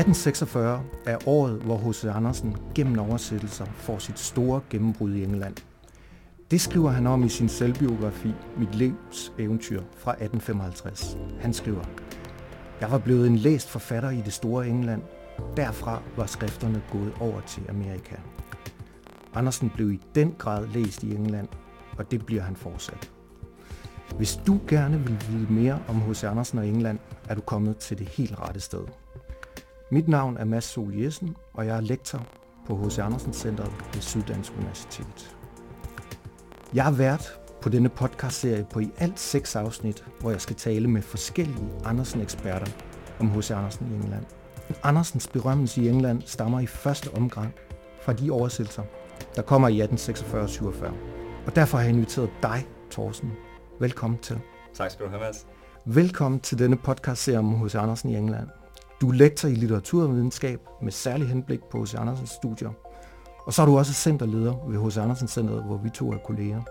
1846 er året, hvor H.C. Andersen gennem oversættelser får sit store gennembrud i England. Det skriver han om i sin selvbiografi Mit livs eventyr fra 1855. Han skriver, Jeg var blevet en læst forfatter i det store England. Derfra var skrifterne gået over til Amerika. Andersen blev i den grad læst i England, og det bliver han fortsat. Hvis du gerne vil vide mere om H.C. Andersen og England, er du kommet til det helt rette sted. Mit navn er Mads Sol Jessen, og jeg er lektor på H.C. Andersen Centeret ved Syddansk Universitet. Jeg er vært på denne podcastserie på i alt seks afsnit, hvor jeg skal tale med forskellige Andersen-eksperter om H.C. Andersen i England. Andersens berømmelse i England stammer i første omgang fra de oversættelser, der kommer i 1846-47. Og derfor har jeg inviteret dig, Thorsten. Velkommen til. Tak skal du have, Mads. Velkommen til denne podcast om H.C. Andersen i England. Du er lektor i litteraturvidenskab med særlig henblik på H.C. Andersens studier. Og så er du også centerleder ved H.C. Andersen Centeret, hvor vi to er kolleger.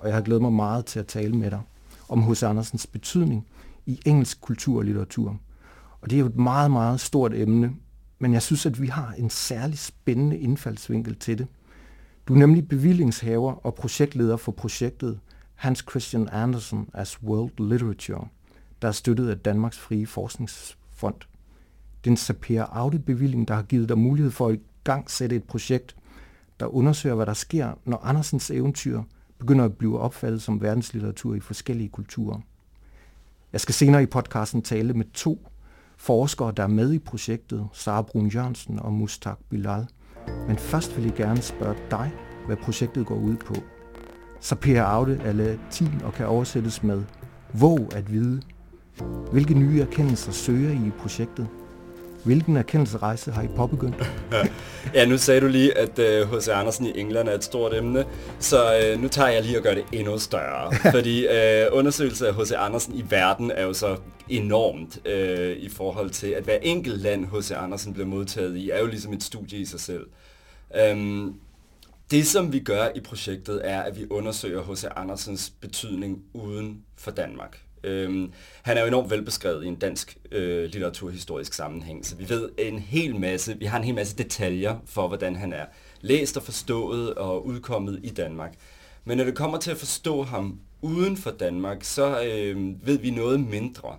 Og jeg har glædet mig meget til at tale med dig om H.C. Andersens betydning i engelsk kultur og litteratur. Og det er jo et meget, meget stort emne, men jeg synes, at vi har en særlig spændende indfaldsvinkel til det. Du er nemlig bevillingshaver og projektleder for projektet Hans Christian Andersen as World Literature, der er støttet af Danmarks Frie Forskningsfond den er en Sapir Audi-bevilling, der har givet dig mulighed for at i gang sætte et projekt, der undersøger, hvad der sker, når Andersens eventyr begynder at blive opfattet som verdenslitteratur i forskellige kulturer. Jeg skal senere i podcasten tale med to forskere, der er med i projektet, Sara Brun Jørgensen og Mustak Bilal. Men først vil jeg gerne spørge dig, hvad projektet går ud på. Sapir Aude er latin og kan oversættes med Våg at vide. Hvilke nye erkendelser søger I i projektet? Hvilken erkendelsesrejse har I påbegyndt? ja, nu sagde du lige, at H.C. Uh, Andersen i England er et stort emne, så uh, nu tager jeg lige og gør det endnu større. fordi uh, undersøgelse af H.C. Andersen i verden er jo så enormt uh, i forhold til, at hver enkelt land H.C. Andersen bliver modtaget i, er jo ligesom et studie i sig selv. Um, det, som vi gør i projektet, er, at vi undersøger H.C. Andersens betydning uden for Danmark. Øhm, han er jo enormt velbeskrevet i en dansk øh, litteraturhistorisk sammenhæng, så vi ved en hel masse, vi har en hel masse detaljer for, hvordan han er læst og forstået og udkommet i Danmark. Men når det kommer til at forstå ham uden for Danmark, så øh, ved vi noget mindre.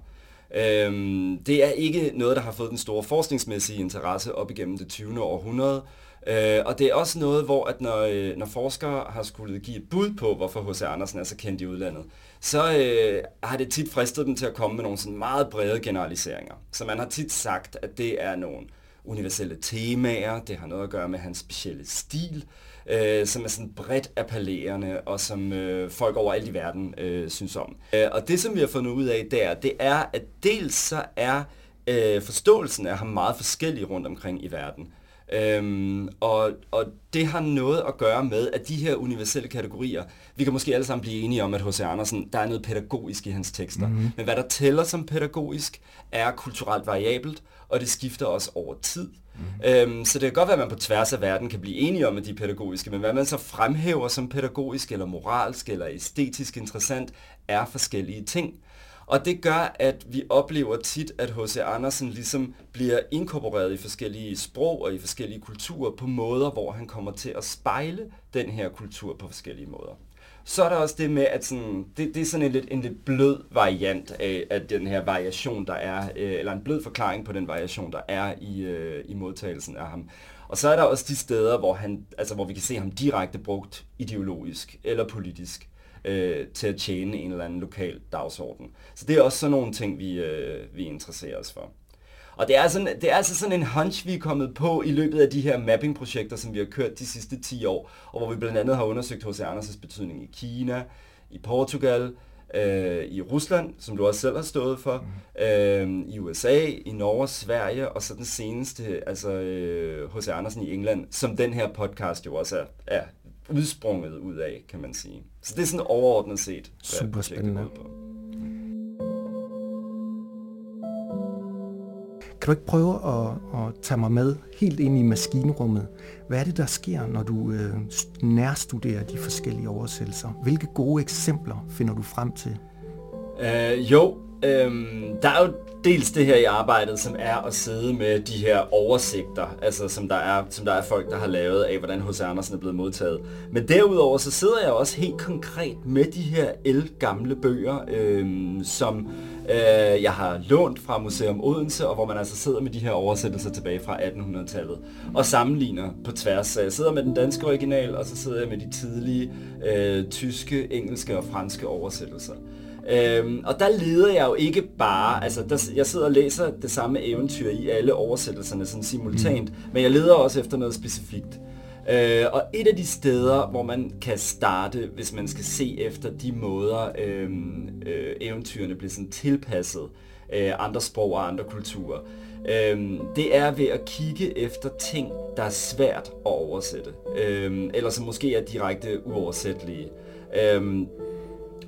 Øhm, det er ikke noget, der har fået den store forskningsmæssige interesse op igennem det 20. århundrede, Øh, og det er også noget, hvor at når, øh, når forskere har skulle give et bud på, hvorfor H.C. Andersen er så kendt i udlandet, så øh, har det tit fristet dem til at komme med nogle sådan meget brede generaliseringer. Så man har tit sagt, at det er nogle universelle temaer, det har noget at gøre med hans specielle stil, øh, som er sådan bredt appellerende, og som øh, folk over alt i verden øh, synes om. Øh, og det, som vi har fundet ud af der, det er, at dels så er øh, forståelsen af ham meget forskellig rundt omkring i verden. Øhm, og, og det har noget at gøre med, at de her universelle kategorier, vi kan måske alle sammen blive enige om, at H.C. Andersen, der er noget pædagogisk i hans tekster. Mm-hmm. Men hvad der tæller som pædagogisk, er kulturelt variabelt, og det skifter også over tid. Mm-hmm. Øhm, så det kan godt være, at man på tværs af verden kan blive enige om, at de er pædagogiske, men hvad man så fremhæver som pædagogisk, eller moralsk, eller æstetisk interessant, er forskellige ting. Og det gør, at vi oplever tit, at H.C. Andersen ligesom bliver inkorporeret i forskellige sprog og i forskellige kulturer på måder, hvor han kommer til at spejle den her kultur på forskellige måder. Så er der også det med, at sådan, det, det er sådan en lidt, en lidt blød variant af, af den her variation, der er, øh, eller en blød forklaring på den variation, der er i, øh, i modtagelsen af ham. Og så er der også de steder, hvor, han, altså, hvor vi kan se ham direkte brugt ideologisk eller politisk øh, til at tjene en eller anden lokal dagsorden. Så det er også sådan nogle ting, vi, øh, vi interesserer os for. Og det er, altså sådan, det er altså sådan en hunch, vi er kommet på i løbet af de her mapping-projekter, som vi har kørt de sidste 10 år, og hvor vi blandt andet har undersøgt H.C. Anders' betydning i Kina, i Portugal, øh, i Rusland, som du også selv har stået for, øh, i USA, i Norge, Sverige, og så den seneste, altså H.C. Øh, Andersen i England, som den her podcast jo også er, er udsprunget ud af, kan man sige. Så det er sådan overordnet set, hvad Super spændende. på. Kan du ikke prøve at, at tage mig med helt ind i maskinrummet? Hvad er det, der sker, når du øh, nærstuderer de forskellige oversættelser? Hvilke gode eksempler finder du frem til? Uh, jo, Øhm, der er jo dels det her i arbejdet, som er at sidde med de her oversigter, altså som der er, som der er folk, der har lavet af, hvordan H.C. Andersen er blevet modtaget. Men derudover, så sidder jeg også helt konkret med de her gamle bøger, øhm, som øh, jeg har lånt fra Museum Odense, og hvor man altså sidder med de her oversættelser tilbage fra 1800-tallet, og sammenligner på tværs. Så jeg sidder med den danske original, og så sidder jeg med de tidlige øh, tyske, engelske og franske oversættelser. Øhm, og der leder jeg jo ikke bare, altså der, jeg sidder og læser det samme eventyr i alle oversættelserne sådan simultant, mm. men jeg leder også efter noget specifikt. Øh, og et af de steder, hvor man kan starte, hvis man skal se efter de måder, øh, øh, eventyrene bliver sådan tilpasset øh, andre sprog og andre kulturer, øh, det er ved at kigge efter ting, der er svært at oversætte, øh, eller som måske er direkte uoversættelige. Øh,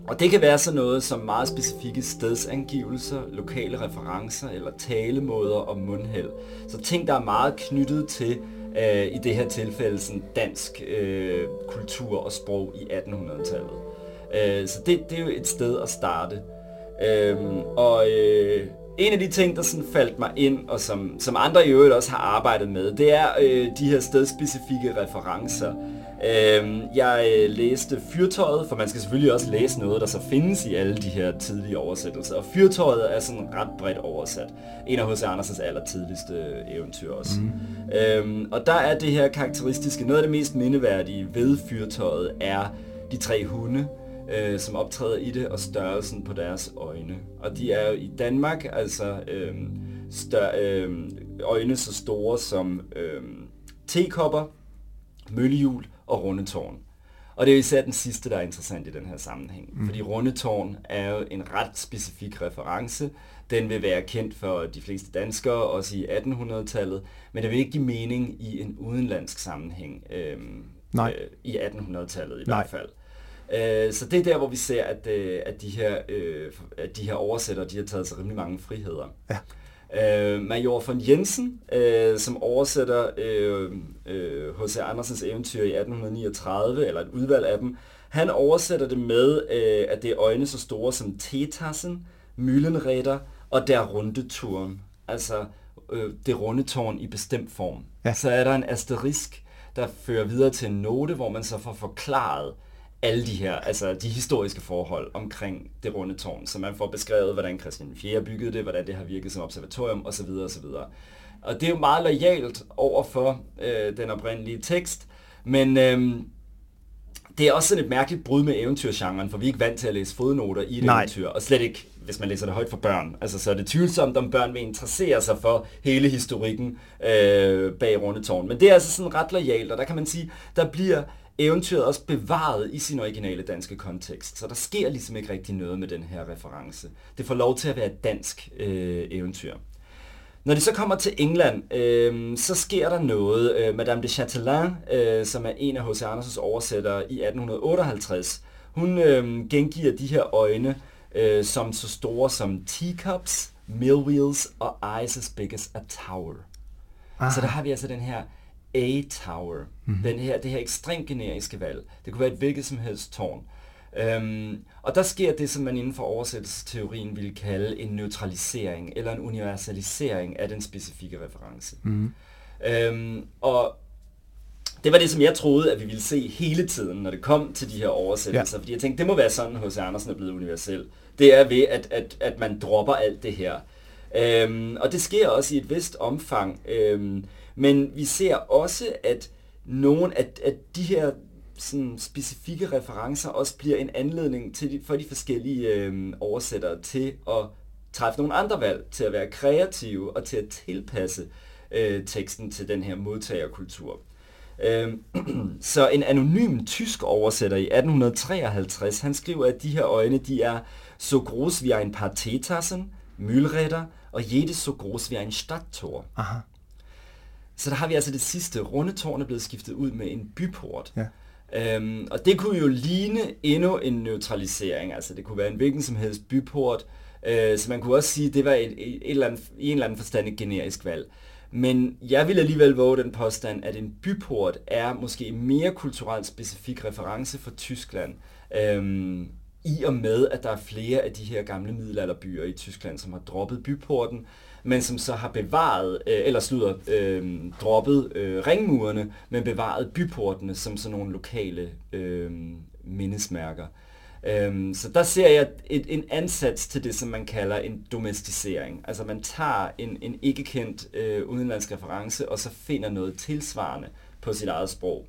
og det kan være sådan noget som meget specifikke stedsangivelser, lokale referencer eller talemåder og mundhæld. Så ting, der er meget knyttet til, øh, i det her tilfælde, sådan dansk øh, kultur og sprog i 1800-tallet. Øh, så det, det er jo et sted at starte. Øh, og øh, en af de ting, der sådan faldt mig ind, og som, som andre i øvrigt også har arbejdet med, det er øh, de her stedspecifikke referencer. Øh, jeg øh, læste Fyrtøjet, for man skal selvfølgelig også læse noget, der så findes i alle de her tidlige oversættelser. Og Fyrtøjet er sådan ret bredt oversat. En af H.C. Andersens allertidligste øh, eventyr også. Mm. Øh, og der er det her karakteristiske, noget af det mest mindeværdige ved Fyrtøjet er de tre hunde, øh, som optræder i det, og størrelsen på deres øjne. Og de er jo i Danmark, altså øh, stør, øh, øjne så store som øh, tekopper, møllehjul og rundetårn. Og det er jo især den sidste, der er interessant i den her sammenhæng. Mm. Fordi rundetårn er jo en ret specifik reference. Den vil være kendt for de fleste danskere, også i 1800-tallet, men det vil ikke give mening i en udenlandsk sammenhæng. Øh, Nej. Øh, I 1800-tallet i Nej. hvert fald. Øh, så det er der, hvor vi ser, at, øh, at, de, her, øh, at de her oversættere, de har taget sig rimelig mange friheder. Ja. Øh, Major von Jensen, øh, som oversætter H.C. Øh, øh, Andersens eventyr i 1839, eller et udvalg af dem, han oversætter det med, øh, at det er øjne så store som Tetassen, Myllenræder og der runde turen. Altså øh, det runde tårn i bestemt form. Ja. Så er der en asterisk, der fører videre til en note, hvor man så får forklaret, alle de her, altså de historiske forhold omkring det runde tårn, så man får beskrevet, hvordan Christian 4. byggede det, hvordan det har virket som observatorium osv. osv. Og det er jo meget lojalt over for øh, den oprindelige tekst, men øh, det er også sådan et mærkeligt brud med eventyrgenren, for vi er ikke vant til at læse fodnoter i et Nej. eventyr, og slet ikke, hvis man læser det højt for børn. Altså, så er det tvivlsomt, om børn vil interessere sig for hele historikken øh, bag Rundetårn. Men det er altså sådan ret lojalt, og der kan man sige, der bliver eventyret også bevaret i sin originale danske kontekst. Så der sker ligesom ikke rigtig noget med den her reference. Det får lov til at være et dansk øh, eventyr. Når de så kommer til England, øh, så sker der noget. Øh, Madame de Chatelain, øh, som er en af H.C. Andersens oversættere i 1858, hun øh, gengiver de her øjne øh, som så store som teacups, millwheels og eyes as big as a tower. Aha. Så der har vi altså den her A-Tower. Mm-hmm. Den her, det her ekstremt generiske valg. Det kunne være et hvilket som helst tårn. Øhm, og der sker det, som man inden for oversættelsesteorien ville kalde en neutralisering eller en universalisering af den specifikke reference. Mm. Øhm, og det var det, som jeg troede, at vi ville se hele tiden, når det kom til de her oversættelser. Ja. Fordi jeg tænkte, det må være sådan, H.C. Andersen er blevet universel. Det er ved, at, at, at man dropper alt det her. Øhm, og det sker også i et vist omfang. Øhm, men vi ser også, at nogle at, at de her sådan specifikke referencer også bliver en anledning til de, for de forskellige øh, oversættere til at træffe nogle andre valg, til at være kreative og til at tilpasse øh, teksten til den her modtagerkultur. Øh, så en anonym tysk oversætter i 1853, han skriver, at de her øjne, de er så groß wie ein paar Teetassen, Mühlräder og jede så groß wie ein Stadttor. Aha. Så der har vi altså det sidste. Rundetårn er blevet skiftet ud med en byport. Ja. Øhm, og det kunne jo ligne endnu en neutralisering. Altså det kunne være en hvilken som helst byport. Øh, så man kunne også sige, at det var et, et, et eller andet, i en eller anden forstand et generisk valg. Men jeg vil alligevel våge den påstand, at en byport er måske en mere kulturelt specifik reference for Tyskland. Øhm, i og med, at der er flere af de her gamle middelalderbyer i Tyskland, som har droppet byporten, men som så har bevaret, øh, eller slutter, øh, droppet øh, ringmurene, men bevaret byportene som sådan nogle lokale øh, mindesmærker. Øhm, så der ser jeg et, en ansats til det, som man kalder en domesticering. Altså man tager en, en ikke-kendt øh, udenlandsk reference, og så finder noget tilsvarende på sit eget sprog.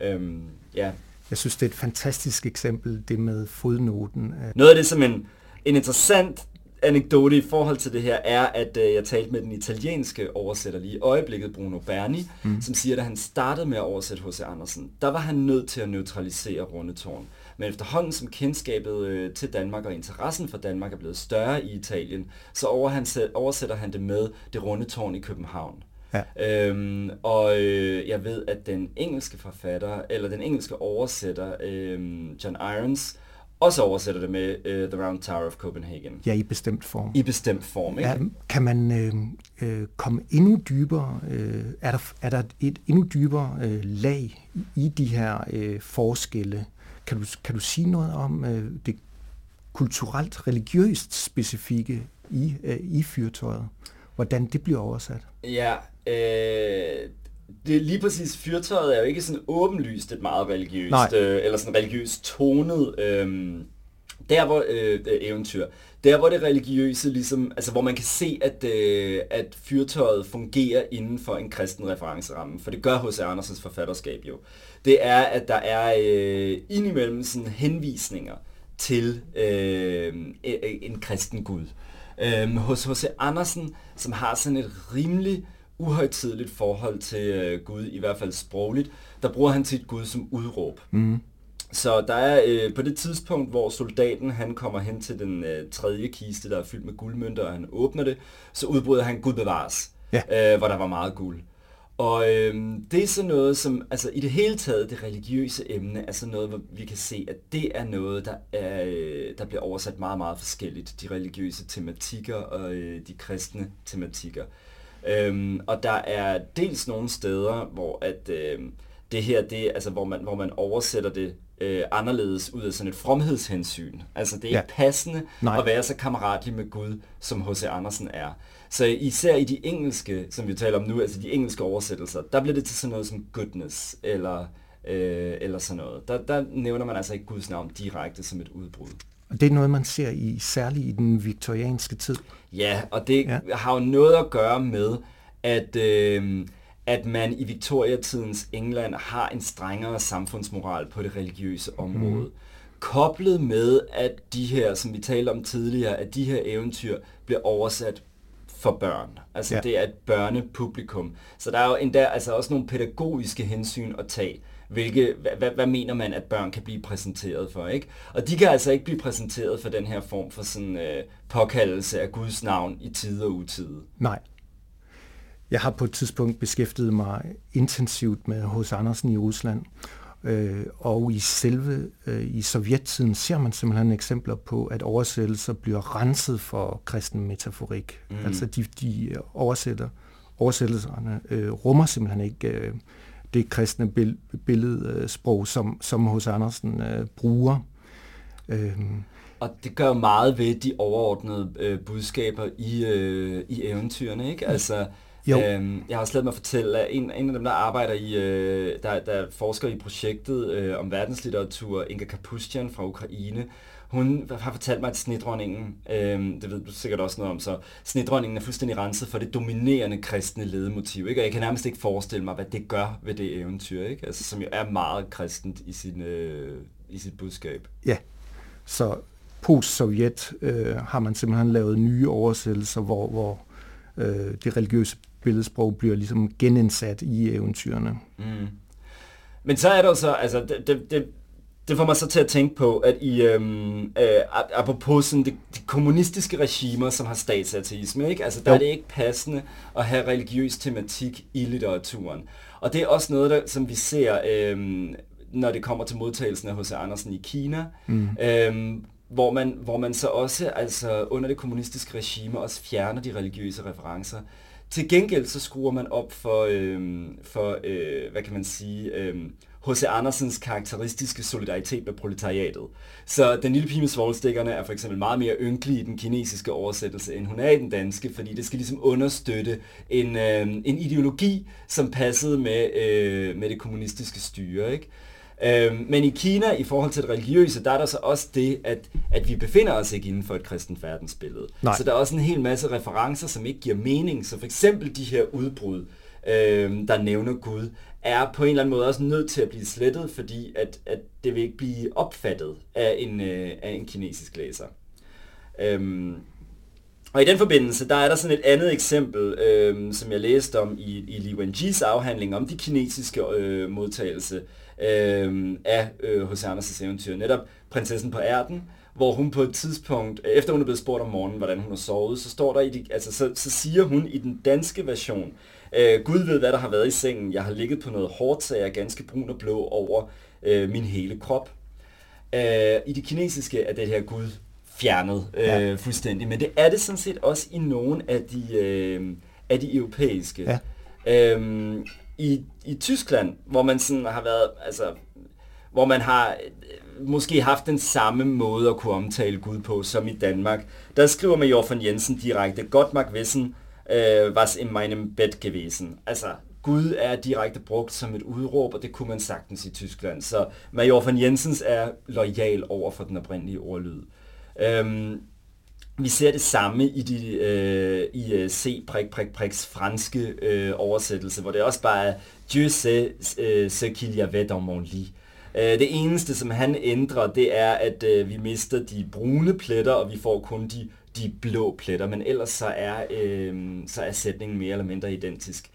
Øhm, ja. Jeg synes, det er et fantastisk eksempel, det med fodnoten. Noget af det, som en, en interessant anekdote i forhold til det her er, at øh, jeg talte med den italienske oversætter lige i øjeblikket, Bruno Berni, mm. som siger, at da han startede med at oversætte H.C. Andersen, der var han nødt til at neutralisere Rundetårn. Men efterhånden som kendskabet øh, til Danmark og interessen for Danmark er blevet større i Italien, så oversætter han det med det runde tårn i København. Ja. Øhm, og øh, jeg ved, at den engelske forfatter, eller den engelske oversætter, øh, John Irons, også oversætter det med uh, The Round Tower of Copenhagen. Ja, i bestemt form. I bestemt form, ikke? Ja, kan man øh, øh, komme endnu dybere, øh, er, der, er der et endnu dybere øh, lag i de her øh, forskelle? Kan du, kan du sige noget om øh, det kulturelt, religiøst specifikke i, øh, i fyrtøjet? Hvordan det bliver oversat? Ja, øh, det lige præcis fyrtøjet er jo ikke sådan åbenlyst et meget religiøst, øh, eller sådan religiøst tonet øh, der hvor øh, eventyr. Der hvor det religiøse ligesom, altså hvor man kan se at øh, at fyrtøjet fungerer inden for en kristen referenceramme, for det gør H.C. Andersens forfatterskab jo. Det er at der er øh, indimellem sådan henvisninger til øh, en kristen gud. Øh, hos H.C. Andersen, som har sådan et rimelig uhøjtidligt forhold til øh, Gud, i hvert fald sprogligt, der bruger han til Gud som udråb. Mm. Så der er øh, på det tidspunkt, hvor soldaten han kommer hen til den øh, tredje kiste, der er fyldt med guldmønter, og han åbner det, så udbryder han Gud bevares, ja. øh, hvor der var meget guld. Og øh, det er sådan noget, som altså i det hele taget, det religiøse emne, er sådan noget, hvor vi kan se, at det er noget, der, er, øh, der bliver oversat meget, meget forskelligt. De religiøse tematikker og øh, de kristne tematikker. Øhm, og der er dels nogle steder, hvor at øh, det her, det, altså, hvor, man, hvor man oversætter det øh, anderledes ud af sådan et fromhedshensyn. Altså det er ja. ikke passende Nej. at være så kammeratlig med Gud, som H.C. Andersen er. Så især i de engelske, som vi taler om nu, altså de engelske oversættelser, der bliver det til sådan noget som goodness, eller, øh, eller sådan noget. Der, der nævner man altså ikke Guds navn direkte som et udbrud. Og det er noget, man ser i særligt i den viktorianske tid. Ja, og det ja. har jo noget at gøre med, at, øh, at man i Victoria-tidens England har en strengere samfundsmoral på det religiøse område. Mm. Koblet med, at de her, som vi talte om tidligere, at de her eventyr bliver oversat for børn. Altså ja. det er et børnepublikum. Så der er jo endda altså også nogle pædagogiske hensyn at tage hvilke, hvad, hvad mener man, at børn kan blive præsenteret for, ikke? Og de kan altså ikke blive præsenteret for den her form for sådan øh, påkaldelse af Guds navn i tid og utide. Nej. Jeg har på et tidspunkt beskæftiget mig intensivt med H.C. Andersen i Rusland, øh, og i selve øh, i sovjettiden ser man simpelthen eksempler på, at oversættelser bliver renset for kristen metaforik. Mm. Altså de, de oversætter, oversættelserne øh, rummer simpelthen ikke øh, det kristne billedsprog, som, som hos Andersen øh, bruger. Øhm. Og det gør meget ved de overordnede øh, budskaber i, øh, i eventyrene, ikke? Altså, jo. Øhm, jeg har slet med at fortælle, at en, en af dem, der arbejder i, øh, der, der forsker i projektet øh, om verdenslitteratur, Inga Kapustin fra Ukraine, hun har fortalt mig, at snedronningen, øh, det ved du sikkert også noget om, så snedronningen er fuldstændig renset for det dominerende kristne ledemotiv. Ikke? Og jeg kan nærmest ikke forestille mig, hvad det gør ved det eventyr, ikke? Altså, som jo er meget kristent i, sin, øh, i sit budskab. Ja, så post-Sovjet øh, har man simpelthen lavet nye oversættelser, hvor, hvor øh, det religiøse billedsprog bliver ligesom genindsat i eventyrene. Mm. Men så er der så, altså det, det, det det får mig så til at tænke på, at i, øhm, øh, apropos sådan de, de kommunistiske regimer, som har statsateisme, ikke? Altså, der jo. er det ikke passende at have religiøs tematik i litteraturen. Og det er også noget, der, som vi ser, øhm, når det kommer til modtagelsen af H.C. Andersen i Kina, mm. øhm, hvor, man, hvor man så også altså, under det kommunistiske regime også fjerner de religiøse referencer. Til gengæld så skruer man op for, øhm, for øh, hvad kan man sige, øhm, H.C. Andersens karakteristiske solidaritet med proletariatet. Så den lille pige med svoglstikkerne er for eksempel meget mere ynkelig i den kinesiske oversættelse, end hun er i den danske, fordi det skal ligesom understøtte en, øh, en ideologi, som passede med, øh, med det kommunistiske styre. Ikke? Øhm, men i Kina, i forhold til det religiøse, der er der så også det, at, at vi befinder os ikke inden for et kristent verdensbillede. Nej. Så der er også en hel masse referencer, som ikke giver mening. Så for eksempel de her udbrud, øhm, der nævner Gud, er på en eller anden måde også nødt til at blive slettet, fordi at, at det vil ikke blive opfattet af en, øh, af en kinesisk læser. Øhm, og i den forbindelse, der er der sådan et andet eksempel, øhm, som jeg læste om i, i Li Wenjis afhandling om de kinesiske øh, modtagelse øh, af øh, H.C. Andersens eventyr. Netop prinsessen på ærten, hvor hun på et tidspunkt, øh, efter hun er blevet spurgt om morgenen, hvordan hun har sovet, så står der i de, altså, så, så siger hun i den danske version, øh, Gud ved, hvad der har været i sengen. Jeg har ligget på noget hårdt, så jeg er ganske brun og blå over øh, min hele krop. Øh, I det kinesiske er det her Gud fjernet øh, ja. fuldstændig, men det er det sådan set også i nogle af de, øh, af de europæiske. Ja. Øh, i, i Tyskland, hvor man sådan har været, altså, hvor man har øh, måske haft den samme måde at kunne omtale Gud på, som i Danmark. Der skriver Major von Jensen direkte, Gott mag wissen, øh, was in meinem Bett gewesen. Altså, Gud er direkte brugt som et udråb, og det kunne man sagtens i Tyskland. Så Major von Jensens er lojal over for den oprindelige ordlyd. Øhm, vi ser det samme i, de, øh, i øh, C prik, prik, priks franske øh, oversættelse, hvor det også bare er Dieu sait øh, ce qu'il y avait dans mon lit. Øh, det eneste, som han ændrer, det er, at øh, vi mister de brune pletter, og vi får kun de, de blå pletter, men ellers så er, øh, så er sætningen mere eller mindre identisk.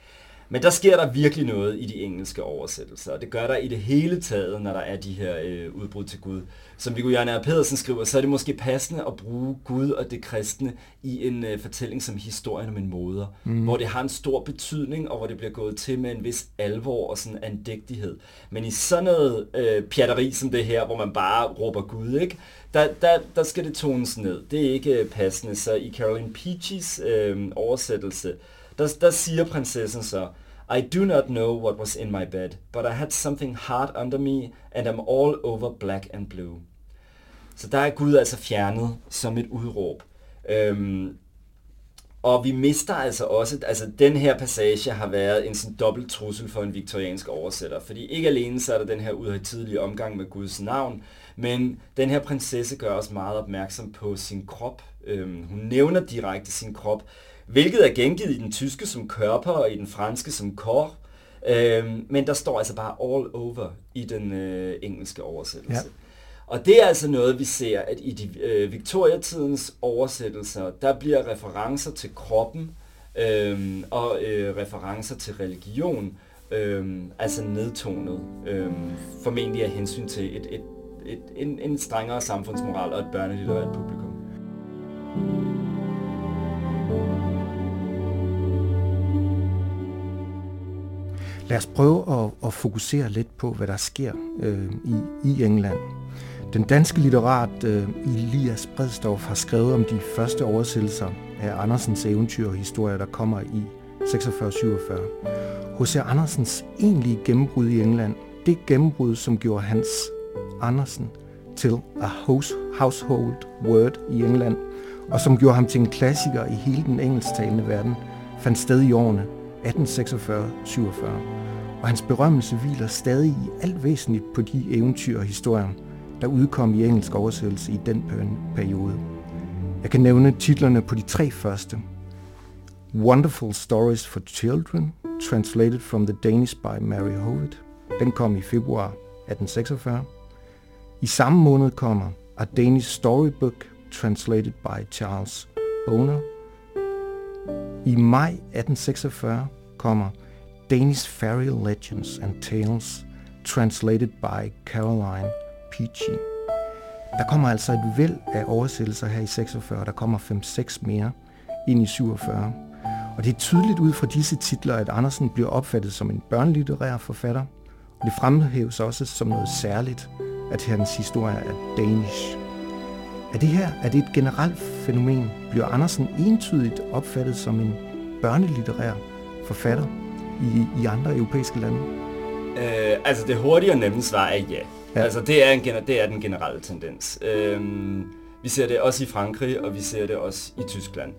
Men der sker der virkelig noget i de engelske oversættelser, og det gør der i det hele taget, når der er de her øh, udbrud til Gud. Som Viggo Jørgen Pedersen skriver, så er det måske passende at bruge Gud og det kristne i en øh, fortælling som historien om en moder, mm. hvor det har en stor betydning, og hvor det bliver gået til med en vis alvor og sådan andægtighed. Men i sådan noget øh, pjatteri som det her, hvor man bare råber Gud, ikke? Der, der, der skal det tones ned. Det er ikke øh, passende. Så i Caroline Peachys øh, oversættelse, der, der siger prinsessen så, I do not know what was in my bed, but I had something hard under me, and I'm all over black and blue. Så der er Gud altså fjernet som et udråb. Øhm, og vi mister altså også, altså den her passage har været en sådan dobbelt trussel for en viktoriansk oversætter, fordi ikke alene så er der den her udhøjtidelige omgang med Guds navn, men den her prinsesse gør også meget opmærksom på sin krop. Øhm, hun nævner direkte sin krop, hvilket er gengivet i den tyske som Körper og i den franske som Kor. Øhm, men der står altså bare all over i den øh, engelske oversættelse. Ja. Og det er altså noget, vi ser, at i de øh, Victoria-tidens oversættelser, der bliver referencer til kroppen øh, og øh, referencer til religion, øh, altså nedtonet, øh, formentlig af hensyn til et, et, et, en, en strengere samfundsmoral og et børnelitterært publikum. Lad os prøve at, at fokusere lidt på, hvad der sker øh, i, i England. Den danske litterat øh, Elias Bredstorff har skrevet om de første oversættelser af Andersens eventyr og historier, der kommer i 46-47. H.C. Andersens egentlige gennembrud i England, det gennembrud, som gjorde Hans Andersen til a household word i England, og som gjorde ham til en klassiker i hele den engelsktalende verden, fandt sted i årene 1846-47. Og hans berømmelse hviler stadig i alt væsentligt på de eventyr og historier, der udkom i engelsk oversættelse i den periode. Jeg kan nævne titlerne på de tre første. Wonderful Stories for Children, translated from the Danish by Mary Howitt. Den kom i februar 1846. I samme måned kommer A Danish Storybook, translated by Charles Boner. I maj 1846 kommer Danish Fairy Legends and Tales, translated by Caroline Peachy. Der kommer altså et væld af oversættelser her i 46, der kommer 5-6 mere ind i 47. Og det er tydeligt ud fra disse titler, at Andersen bliver opfattet som en børnelitterær forfatter, og det fremhæves også som noget særligt, at hans historie er danish. Er det her er det et generelt fænomen? Bliver Andersen entydigt opfattet som en børnelitterær forfatter i, i andre europæiske lande? Øh, altså det hurtige og nemme svar er ja. ja. Altså det er, en, det er den generelle tendens. Øh, vi ser det også i Frankrig, og vi ser det også i Tyskland.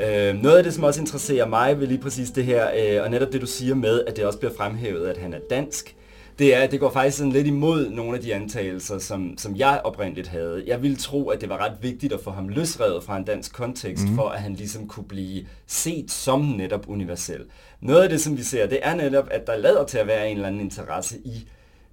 Øh, noget af det, som også interesserer mig ved lige præcis det her, øh, og netop det du siger med, at det også bliver fremhævet, at han er dansk, det er, at det går faktisk sådan lidt imod nogle af de antagelser, som, som jeg oprindeligt havde. Jeg ville tro, at det var ret vigtigt at få ham løsrevet fra en dansk kontekst, mm. for at han ligesom kunne blive set som netop universel. Noget af det, som vi ser, det er netop, at der lader til at være en eller anden interesse i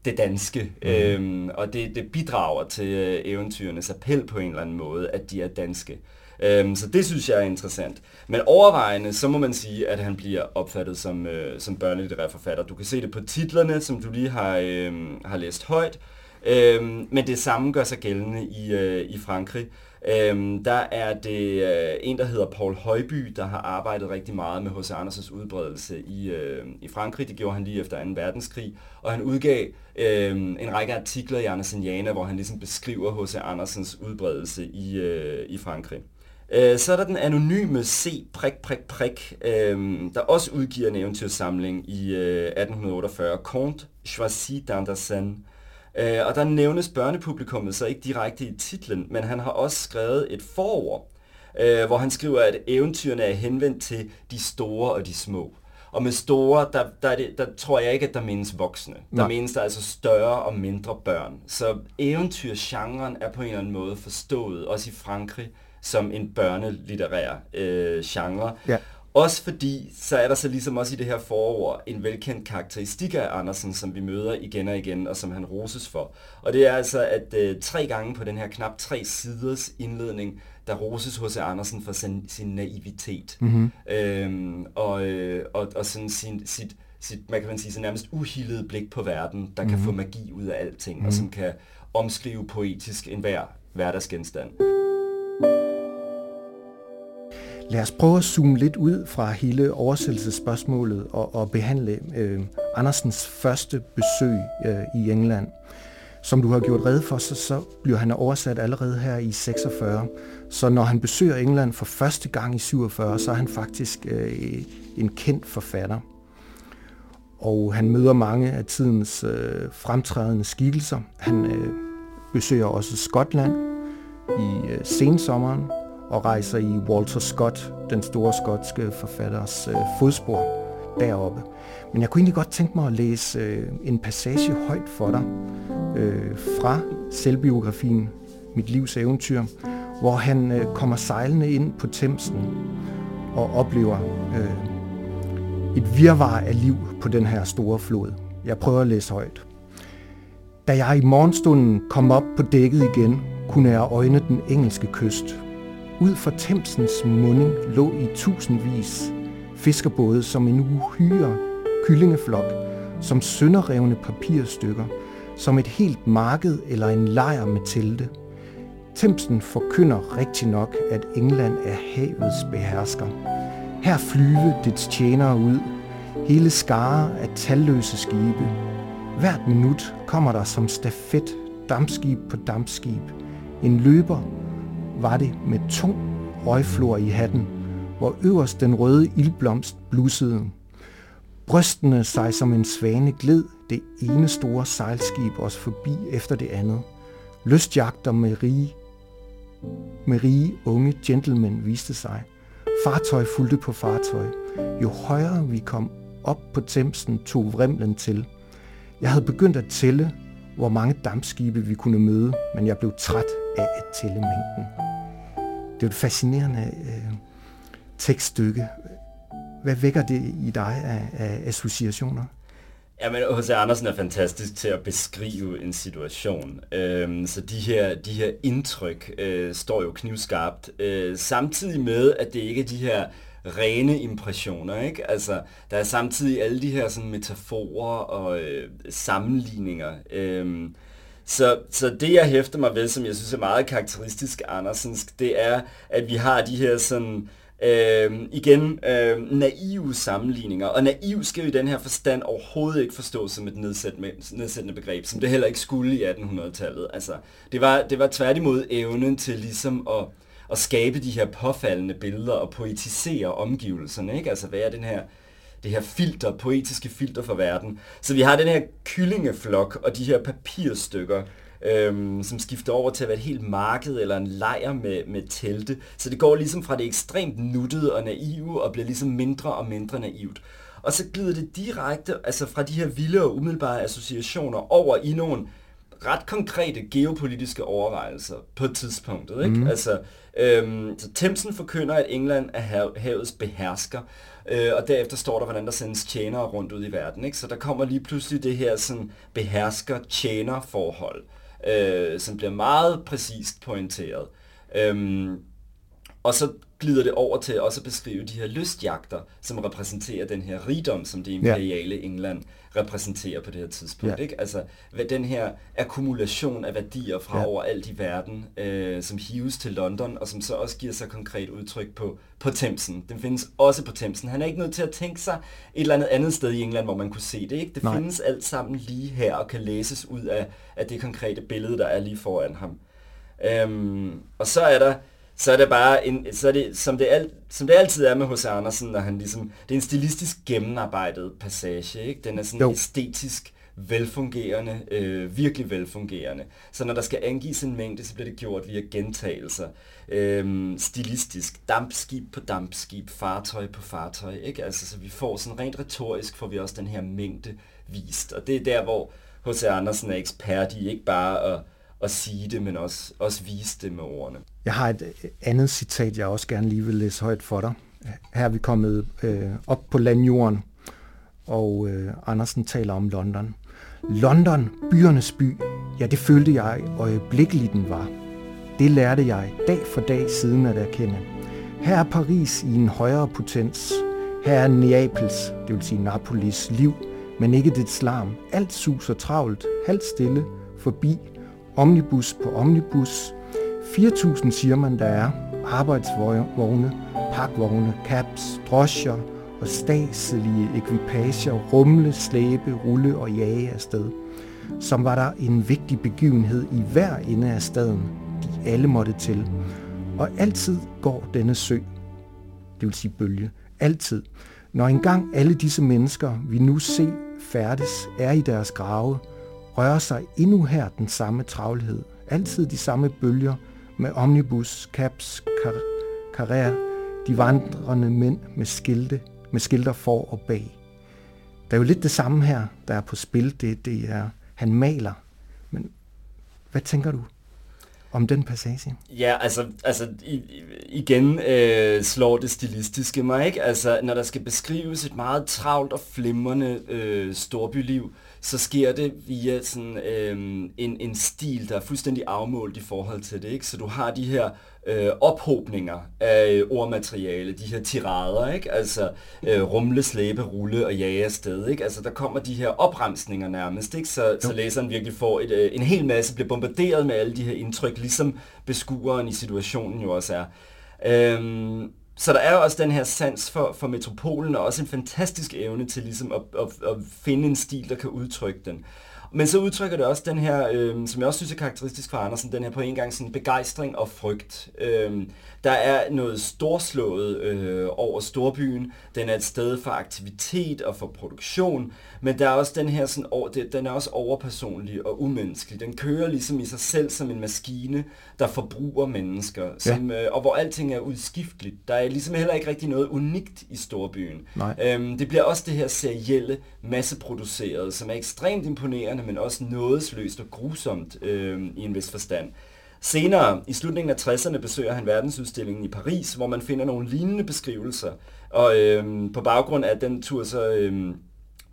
det danske, mm. øhm, og det, det bidrager til øh, eventyrenes appel på en eller anden måde, at de er danske. Øhm, så det synes jeg er interessant. Men overvejende, så må man sige, at han bliver opfattet som, øh, som børnelitterær forfatter. Du kan se det på titlerne, som du lige har, øh, har læst højt. Øhm, men det samme gør sig gældende i, øh, i Frankrig. Øhm, der er det øh, en, der hedder Paul Højby, der har arbejdet rigtig meget med H.C. Andersens udbredelse i, øh, i Frankrig. Det gjorde han lige efter 2. verdenskrig. Og han udgav øh, en række artikler i Anderseniana, hvor han ligesom beskriver H.C. Andersens udbredelse i, øh, i Frankrig. Øh, så er der den anonyme C. Prik, prik, prik, øh, der også udgiver en eventyrsamling i 1848, Comte Choisy d'Andersen. Øh, og der nævnes børnepublikummet så ikke direkte i titlen, men han har også skrevet et forord, hvor han skriver, at eventyrene er henvendt til de store og de små. Og med store, der, der, det, der tror jeg ikke, at der menes voksne. Der Nej. menes der altså større og mindre børn. Så eventyrgenren er på en eller anden måde forstået, også i Frankrig, som en børnelitterær øh, genre. Ja. Også fordi, så er der så ligesom også i det her forår en velkendt karakteristik af Andersen, som vi møder igen og igen, og som han roses for. Og det er altså, at øh, tre gange på den her knap tre siders indledning, der roses hos Andersen for sin, sin naivitet. Mm-hmm. Øhm, og, øh, og, og sådan sin, sit, sit, man kan sige, så nærmest uhildede blik på verden, der mm-hmm. kan få magi ud af alting, mm-hmm. og som kan omskrive poetisk enhver hverdagsgenstand. Lad os prøve at zoome lidt ud fra hele oversættelsesspørgsmålet og, og behandle øh, Andersens første besøg øh, i England. Som du har gjort red for, så, så bliver han oversat allerede her i 46. Så når han besøger England for første gang i 47, så er han faktisk øh, en kendt forfatter. Og han møder mange af tidens øh, fremtrædende skikkelser. Han øh, besøger også Skotland i øh, sensommeren og rejser i Walter Scott, den store skotske forfatters øh, fodspor deroppe. Men jeg kunne egentlig godt tænke mig at læse øh, en passage højt for dig øh, fra selvbiografien Mit livs eventyr, hvor han øh, kommer sejlende ind på Thamesen og oplever øh, et virvar af liv på den her store flod. Jeg prøver at læse højt. Da jeg i morgenstunden kom op på dækket igen, kunne jeg øjne den engelske kyst. Ud for Thamesens munding lå i tusindvis fiskerbåde som en uhyre kyllingeflok, som sønderrevne papirstykker, som et helt marked eller en lejr med telte. Thamesen forkynder rigtig nok, at England er havets behersker. Her flyve dets tjenere ud, hele skare af talløse skibe. Hvert minut kommer der som stafet dampskib på dampskib. En løber var det med tung røgflor i hatten, hvor øverst den røde ildblomst blussede. Brystene sig som en svane gled det ene store sejlskib os forbi efter det andet. Lystjagter med rige, med rige unge gentlemen viste sig. Fartøj fulgte på fartøj. Jo højere vi kom op på Thamesen, tog vrimlen til. Jeg havde begyndt at tælle, hvor mange dampskibe vi kunne møde, men jeg blev træt af at tælle mængden. Det er et fascinerende øh, tekststykke. Hvad vækker det i dig af, af associationer? men H.C. Andersen er fantastisk til at beskrive en situation. Øhm, så de her, de her indtryk øh, står jo knivskarpt. Øh, samtidig med, at det ikke er de her rene impressioner, ikke? Altså, der er samtidig alle de her sådan, metaforer og øh, sammenligninger. Øh, så, så det, jeg hæfter mig ved, som jeg synes er meget karakteristisk Andersensk, det er, at vi har de her sådan, øh, igen, øh, naive sammenligninger. Og naiv skal jo i den her forstand overhovedet ikke forstås som et nedsættende, nedsættende begreb, som det heller ikke skulle i 1800-tallet. Altså, det var, det var tværtimod evnen til ligesom at, at skabe de her påfaldende billeder og poetisere omgivelserne, ikke? Altså være den her det her filter, poetiske filter for verden. Så vi har den her kyllingeflok og de her papirstykker, øhm, som skifter over til at være et helt marked eller en lejr med, med telte. Så det går ligesom fra det ekstremt nuttede og naive og bliver ligesom mindre og mindre naivt. Og så glider det direkte altså fra de her vilde og umiddelbare associationer over i nogle ret konkrete geopolitiske overvejelser på tidspunktet. Ikke? Mm. Altså, øhm, så Thamesen forkynder, at England er hav, havets behersker, øh, og derefter står der, hvordan der sendes tjenere rundt ud i verden. Ikke? Så der kommer lige pludselig det her sådan, behersker-tjener-forhold, øh, som bliver meget præcist pointeret. Øhm, og så glider det over til også at beskrive de her lystjagter, som repræsenterer den her rigdom, som det imperiale ja. England repræsenterer på det her tidspunkt. Ja. Ikke? Altså hvad den her akkumulation af værdier fra ja. overalt i verden, øh, som hives til London, og som så også giver sig konkret udtryk på, på Thamesen. Den findes også på Thamesen. Han er ikke nødt til at tænke sig et eller andet andet sted i England, hvor man kunne se det. Ikke? Det Nej. findes alt sammen lige her, og kan læses ud af, af det konkrete billede, der er lige foran ham. Øhm, og så er der så er det bare en, så er det, som, det alt, som det altid er med H.C. Andersen, når han ligesom, det er en stilistisk gennemarbejdet passage, ikke? Den er sådan jo. æstetisk velfungerende, øh, virkelig velfungerende. Så når der skal angives en mængde, så bliver det gjort via gentagelser. Øh, stilistisk, dampskib på dampskib, fartøj på fartøj, ikke? Altså, så vi får sådan rent retorisk, får vi også den her mængde vist. Og det er der, hvor H.C. Andersen er ekspert i, ikke bare at at sige det, men også, også vise det med ordene. Jeg har et øh, andet citat, jeg også gerne lige vil læse højt for dig. Her er vi kommet øh, op på landjorden, og øh, Andersen taler om London. London, byernes by, ja det følte jeg øjeblikkeligt den var. Det lærte jeg dag for dag siden at erkende. Her er Paris i en højere potens. Her er Neapels, det vil sige Napolis, liv, men ikke det larm. Alt suser travlt, halvt stille, forbi, omnibus på omnibus. 4.000 siger man, der er. Arbejdsvogne, pakvogne, caps, drosjer og staselige ekvipager rumle, slæbe, rulle og jage afsted. Som var der en vigtig begivenhed i hver ende af staden, de alle måtte til. Og altid går denne sø, det vil sige bølge, altid. Når engang alle disse mennesker, vi nu ser færdes, er i deres grave, rører sig endnu her den samme travlhed. Altid de samme bølger med omnibus, caps, kar karrer, de vandrende mænd med skilte, med skilter for og bag. Der er jo lidt det samme her, der er på spil. Det, det er, han maler. Men hvad tænker du om den passage? Ja, altså, altså igen øh, slår det stilistiske mig, ikke? Altså, når der skal beskrives et meget travlt og flimrende øh, storbyliv, så sker det via sådan øh, en, en stil, der er fuldstændig afmålt i forhold til det. Ikke? Så du har de her øh, ophobninger af ordmateriale, de her tirader, ikke? altså øh, rumle, slæbe, rulle og jage afsted. Ikke? Altså der kommer de her opremsninger nærmest, ikke? Så, så læseren virkelig får et, øh, en hel masse, bliver bombarderet med alle de her indtryk, ligesom beskueren i situationen jo også er. Øhm, så der er jo også den her sans for, for metropolen, og også en fantastisk evne til ligesom at, at, at finde en stil, der kan udtrykke den. Men så udtrykker det også den her, øh, som jeg også synes er karakteristisk for Andersen, den her på en gang sådan begejstring og frygt. Øh, der er noget storslået øh, over storbyen. Den er et sted for aktivitet og for produktion, men der er også den her sådan, over, den er også overpersonlig og umenneskelig. Den kører ligesom i sig selv som en maskine, der forbruger mennesker, som, ja. øh, og hvor alting er udskifteligt. Der er ligesom heller ikke rigtig noget unikt i storbyen. Nej. Øhm, det bliver også det her serielle, masseproducerede, som er ekstremt imponerende, men også nådesløst og grusomt øh, i en vis forstand. Senere, i slutningen af 60'erne, besøger han verdensudstillingen i Paris, hvor man finder nogle lignende beskrivelser. Og øh, på baggrund af den tur, så øh,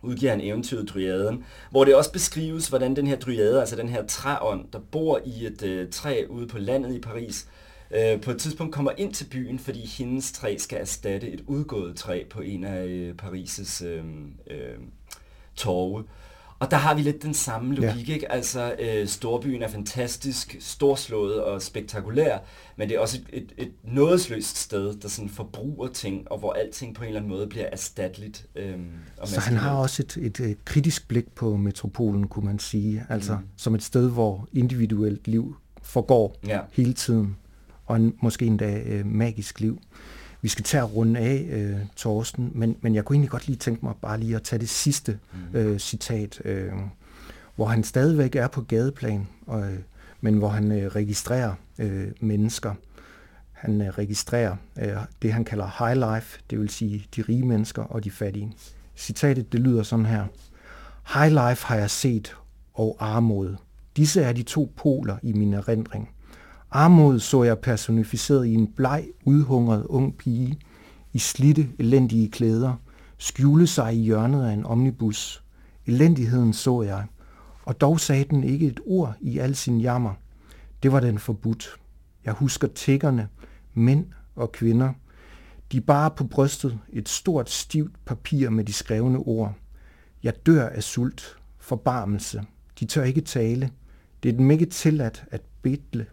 udgiver han eventyret Dryaden, hvor det også beskrives, hvordan den her dryade, altså den her træånd, der bor i et øh, træ ude på landet i Paris, øh, på et tidspunkt kommer ind til byen, fordi hendes træ skal erstatte et udgået træ på en af øh, Paris' øh, øh, torve. Og der har vi lidt den samme logik, ja. ikke? Altså, øh, storbyen er fantastisk, storslået og spektakulær, men det er også et, et, et nådesløst sted, der sådan forbruger ting, og hvor alting på en eller anden måde bliver erstatteligt. Øh, og Så han har også et, et, et kritisk blik på metropolen, kunne man sige. Altså, mm. som et sted, hvor individuelt liv forgår ja. hele tiden, og en, måske endda øh, magisk liv. Vi skal tage at runde af, øh, Torsten, men, men jeg kunne egentlig godt lige tænke mig bare lige at tage det sidste mm. øh, citat, øh, hvor han stadigvæk er på gadeplan, og, øh, men hvor han øh, registrerer øh, mennesker. Han øh, registrerer øh, det, han kalder high life, det vil sige de rige mennesker og de fattige. Citatet det lyder sådan her. High life har jeg set, og armod. Disse er de to poler i min erindring. Armod så jeg personificeret i en bleg, udhungret ung pige, i slitte, elendige klæder, skjule sig i hjørnet af en omnibus. Elendigheden så jeg, og dog sagde den ikke et ord i al sin jammer. Det var den forbudt. Jeg husker tiggerne, mænd og kvinder. De bar på brystet et stort, stivt papir med de skrevne ord. Jeg dør af sult, forbarmelse. De tør ikke tale. Det er dem ikke tilladt at bedle,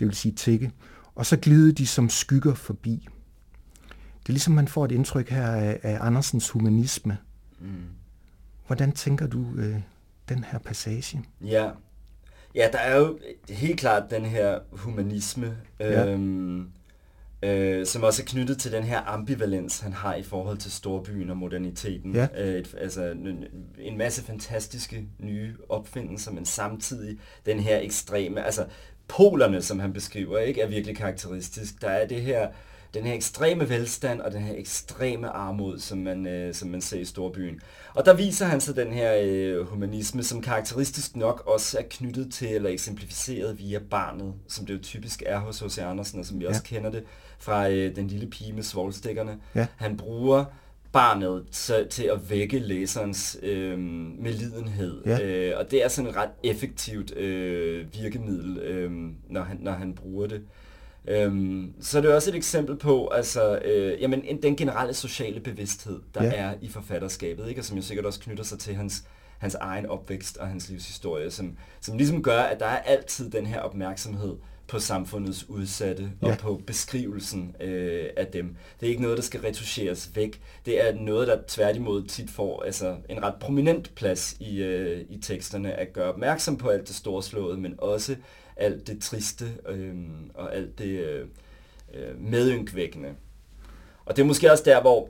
det vil sige tikke. Og så glider de som skygger forbi. Det er ligesom, man får et indtryk her af, af Andersens humanisme. Mm. Hvordan tænker du øh, den her passage? Ja. ja, der er jo helt klart den her humanisme, ja. øhm, øh, som også er knyttet til den her ambivalens, han har i forhold til storbyen og moderniteten. Ja. Øh, et, altså en, en masse fantastiske nye opfindelser, men samtidig den her ekstreme, altså polerne, som han beskriver, ikke, er virkelig karakteristisk. Der er det her den her ekstreme velstand og den her ekstreme armod, som man, øh, som man ser i storbyen. Og der viser han så den her øh, humanisme, som karakteristisk nok også er knyttet til eller eksemplificeret via barnet, som det jo typisk er hos H.C. Andersen, og som vi ja. også kender det fra øh, Den lille pige med svoglstikkerne. Ja. Han bruger barnet til, til at vække læserens øh, medlidenhed. Ja. Øh, og det er sådan et ret effektivt øh, virkemiddel, øh, når, han, når han bruger det. Øhm, så det er også et eksempel på altså, øh, jamen, den generelle sociale bevidsthed, der ja. er i forfatterskabet, ikke? og som jo sikkert også knytter sig til hans, hans egen opvækst og hans livshistorie, som, som ligesom gør, at der er altid den her opmærksomhed på samfundets udsatte ja. og på beskrivelsen øh, af dem. Det er ikke noget, der skal retuscheres væk. Det er noget, der tværtimod tit får altså, en ret prominent plads i, øh, i teksterne at gøre opmærksom på alt det storslåede, men også alt det triste øh, og alt det øh, øh, medynkvækkende. Og det er måske også der, hvor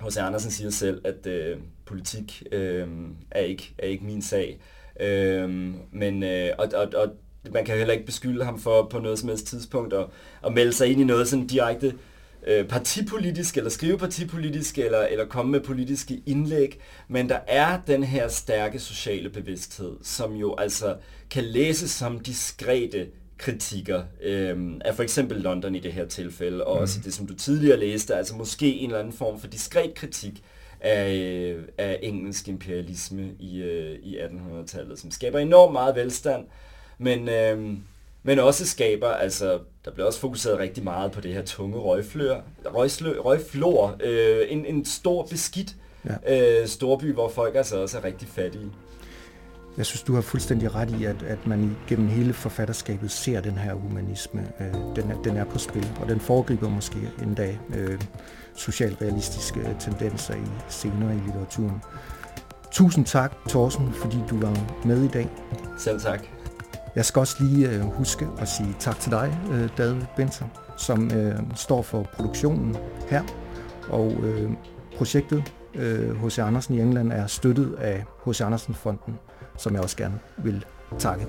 H.C. Andersen siger selv, at øh, politik øh, er, ikke, er ikke min sag. Øh, men, øh, og, og, og man kan heller ikke beskylde ham for på noget som helst tidspunkt at, at melde sig ind i noget sådan direkte øh, partipolitisk, eller skrive partipolitisk, eller, eller komme med politiske indlæg, men der er den her stærke sociale bevidsthed, som jo altså kan læses som diskrete kritikker øh, af for eksempel London i det her tilfælde, og mm. også det, som du tidligere læste, altså måske en eller anden form for diskret kritik af, af engelsk imperialisme i, øh, i 1800-tallet, som skaber enormt meget velstand, men, øh, men også skaber, altså der bliver også fokuseret rigtig meget på det her tunge røgflør, røgslø, røgflor, øh, en, en stor beskidt ja. øh, storby, hvor folk altså også er rigtig fattige. Jeg synes, du har fuldstændig ret i, at, at man gennem hele forfatterskabet ser den her humanisme. Øh, den, er, den er på spil, og den foregriber måske dag øh, socialrealistiske tendenser i senere i litteraturen. Tusind tak, Thorsen, fordi du var med i dag. Selv tak. Jeg skal også lige øh, huske at sige tak til dig, øh, David Benson, som øh, står for produktionen her. Og øh, projektet H.C. Øh, Andersen i England er støttet af H.C. Andersen Fonden, som jeg også gerne vil takke.